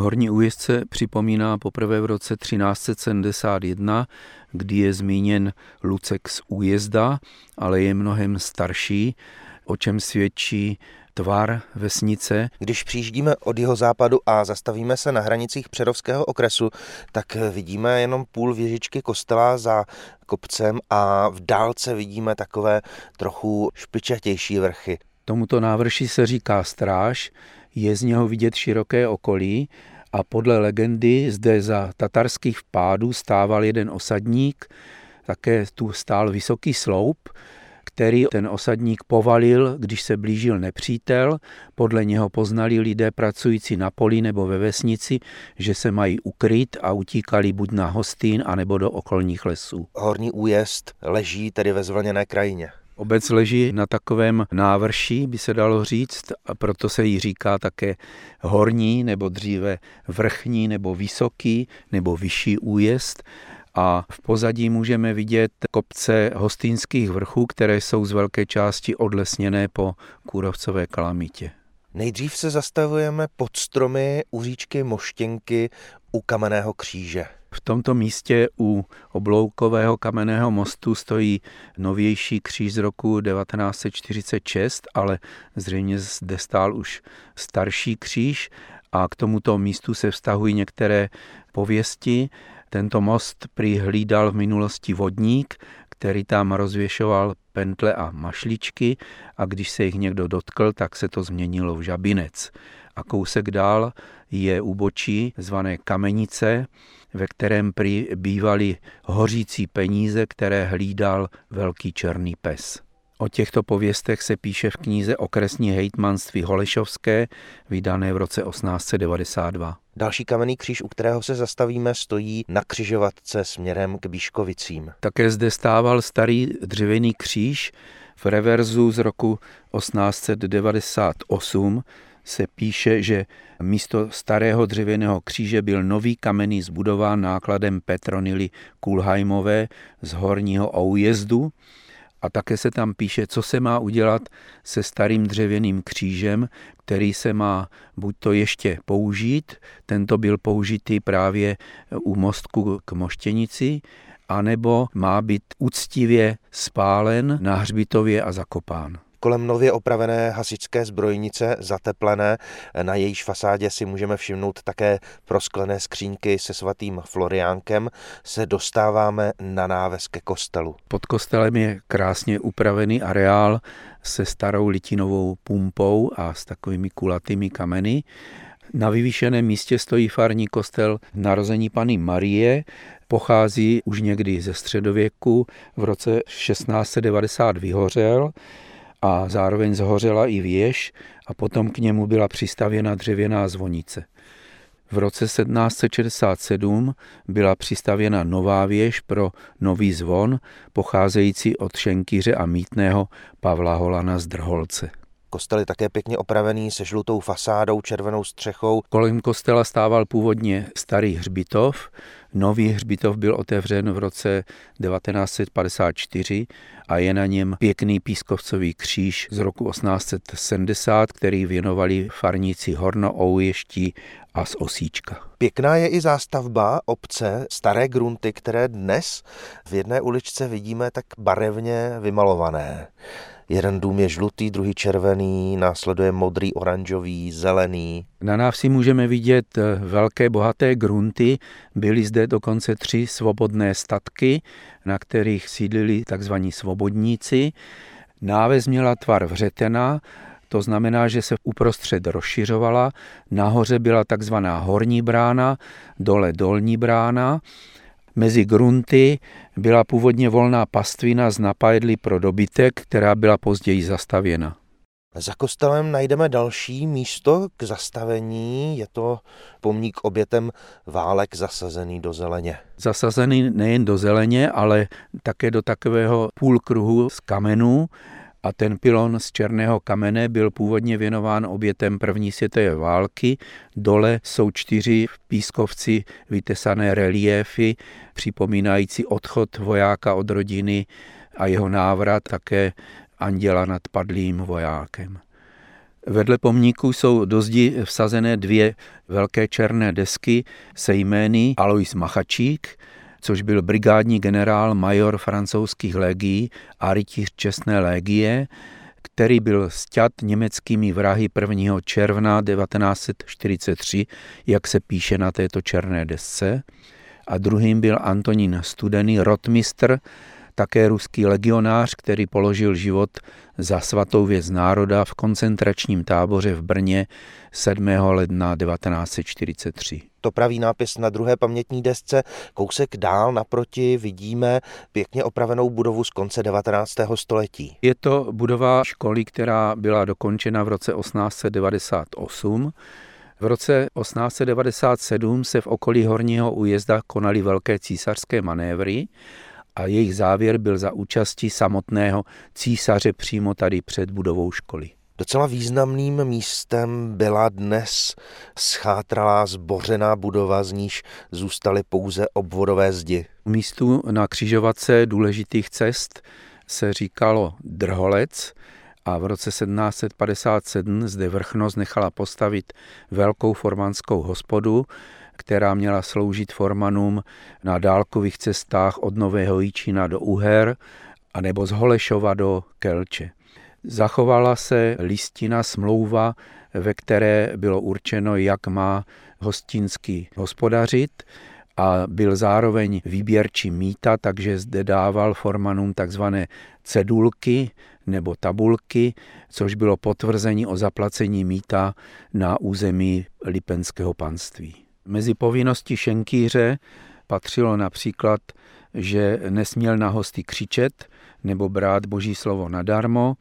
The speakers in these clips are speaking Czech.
Horní újezd se připomíná poprvé v roce 1371, kdy je zmíněn Lucek z újezda, ale je mnohem starší, o čem svědčí tvar vesnice. Když přijíždíme od jeho západu a zastavíme se na hranicích Přerovského okresu, tak vidíme jenom půl věžičky kostela za kopcem a v dálce vidíme takové trochu špičatější vrchy. Tomuto návrši se říká stráž, je z něho vidět široké okolí a podle legendy zde za tatarských vpádů stával jeden osadník, také tu stál vysoký sloup, který ten osadník povalil, když se blížil nepřítel. Podle něho poznali lidé pracující na poli nebo ve vesnici, že se mají ukryt a utíkali buď na Hostín, anebo do okolních lesů. Horní újezd leží tedy ve zvlněné krajině. Obec leží na takovém návrší, by se dalo říct, a proto se jí říká také horní, nebo dříve vrchní, nebo vysoký, nebo vyšší újezd a v pozadí můžeme vidět kopce hostýnských vrchů, které jsou z velké části odlesněné po kůrovcové kalamitě. Nejdřív se zastavujeme pod stromy u říčky Moštěnky u Kamenného kříže. V tomto místě u obloukového kamenného mostu stojí novější kříž z roku 1946, ale zřejmě zde stál už starší kříž a k tomuto místu se vztahují některé pověsti. Tento most přihlídal v minulosti vodník, který tam rozvěšoval pentle a mašličky a když se jich někdo dotkl, tak se to změnilo v žabinec. A kousek dál je úbočí zvané Kamenice, ve kterém prý bývaly hořící peníze, které hlídal velký černý pes. O těchto pověstech se píše v knize Okresní hejtmanství Holešovské, vydané v roce 1892. Další kamenný kříž, u kterého se zastavíme, stojí na křižovatce směrem k Bíškovicím. Také zde stával starý dřevěný kříž v reverzu z roku 1898 se píše, že místo starého dřevěného kříže byl nový kamenný zbudován nákladem Petronily Kulheimové z horního Oujezdu, a také se tam píše, co se má udělat se starým dřevěným křížem, který se má buď to ještě použít, tento byl použitý právě u mostku k Moštěnici, anebo má být úctivě spálen na hřbitově a zakopán kolem nově opravené hasičské zbrojnice zateplené. Na jejíž fasádě si můžeme všimnout také prosklené skřínky se svatým Floriánkem. Se dostáváme na náves ke kostelu. Pod kostelem je krásně upravený areál se starou litinovou pumpou a s takovými kulatými kameny. Na vyvýšeném místě stojí farní kostel narození Pany Marie, pochází už někdy ze středověku, v roce 1690 vyhořel a zároveň zhořela i věž a potom k němu byla přistavěna dřevěná zvonice. V roce 1767 byla přistavěna nová věž pro nový zvon, pocházející od šenkýře a mítného Pavla Holana z Drholce. Kostel je také pěkně opravený se žlutou fasádou, červenou střechou. Kolem kostela stával původně starý hřbitov. Nový hřbitov byl otevřen v roce 1954 a je na něm pěkný pískovcový kříž z roku 1870, který věnovali farníci Horno Ouještí a z Osíčka. Pěkná je i zástavba obce Staré grunty, které dnes v jedné uličce vidíme tak barevně vymalované. Jeden dům je žlutý, druhý červený, následuje modrý, oranžový, zelený. Na návsi můžeme vidět eh, velké bohaté grunty. Byly zde dokonce tři svobodné statky, na kterých sídlili tzv. svobodníci. Náves měla tvar vřetena, to znamená, že se uprostřed rozšiřovala. Nahoře byla takzvaná horní brána, dole dolní brána Mezi grunty byla původně volná pastvina z napajedly pro dobytek, která byla později zastavěna. Za kostelem najdeme další místo k zastavení. Je to pomník obětem válek zasazený do zeleně. Zasazený nejen do zeleně, ale také do takového půlkruhu z kamenů, a ten pilon z černého kamene byl původně věnován obětem první světové války. Dole jsou čtyři pískovci vytesané reliéfy, připomínající odchod vojáka od rodiny a jeho návrat také anděla nad padlým vojákem. Vedle pomníku jsou do zdi vsazené dvě velké černé desky se jmény Alois Machačík, což byl brigádní generál major francouzských legií a rytíř čestné legie, který byl sťat německými vrahy 1. června 1943, jak se píše na této černé desce. A druhým byl Antonín Studený, rotmistr, také ruský legionář, který položil život za svatou věc národa v koncentračním táboře v Brně 7. ledna 1943. To pravý nápis na druhé pamětní desce. Kousek dál naproti vidíme pěkně opravenou budovu z konce 19. století. Je to budova školy, která byla dokončena v roce 1898. V roce 1897 se v okolí Horního újezda konaly velké císařské manévry a jejich závěr byl za účasti samotného císaře přímo tady před budovou školy. Docela významným místem byla dnes schátralá zbořená budova, z níž zůstaly pouze obvodové zdi. Místu na křižovatce důležitých cest se říkalo Drholec a v roce 1757 zde vrchnost nechala postavit velkou formanskou hospodu, která měla sloužit formanům na dálkových cestách od Nového Jíčína do Uher a nebo z Holešova do Kelče. Zachovala se listina smlouva, ve které bylo určeno, jak má hostinský hospodařit a byl zároveň výběrčí míta, takže zde dával formanům takzvané cedulky nebo tabulky, což bylo potvrzení o zaplacení míta na území Lipenského panství. Mezi povinnosti šenkýře patřilo například, že nesměl na hosty křičet nebo brát boží slovo nadarmo,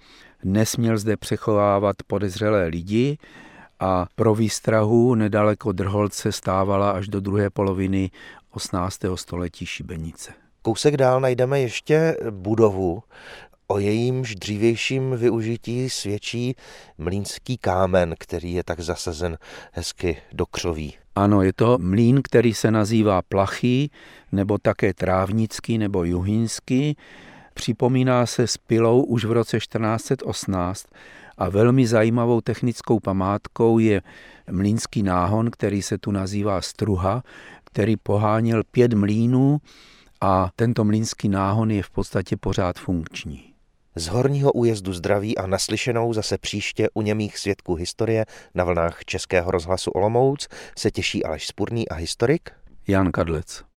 nesměl zde přechovávat podezřelé lidi a pro výstrahu nedaleko Drholce stávala až do druhé poloviny 18. století šibenice. Kousek dál najdeme ještě budovu, O jejímž dřívějším využití svědčí mlínský kámen, který je tak zasazen hezky do křoví. Ano, je to mlín, který se nazývá plachý, nebo také trávnický nebo juhínský. Připomíná se s pilou už v roce 1418 a velmi zajímavou technickou památkou je mlínský náhon, který se tu nazývá Struha, který poháněl pět mlínů a tento mlínský náhon je v podstatě pořád funkční. Z horního újezdu zdraví a naslyšenou zase příště u němých svědků historie na vlnách Českého rozhlasu Olomouc se těší Aleš Spurný a historik Jan Kadlec.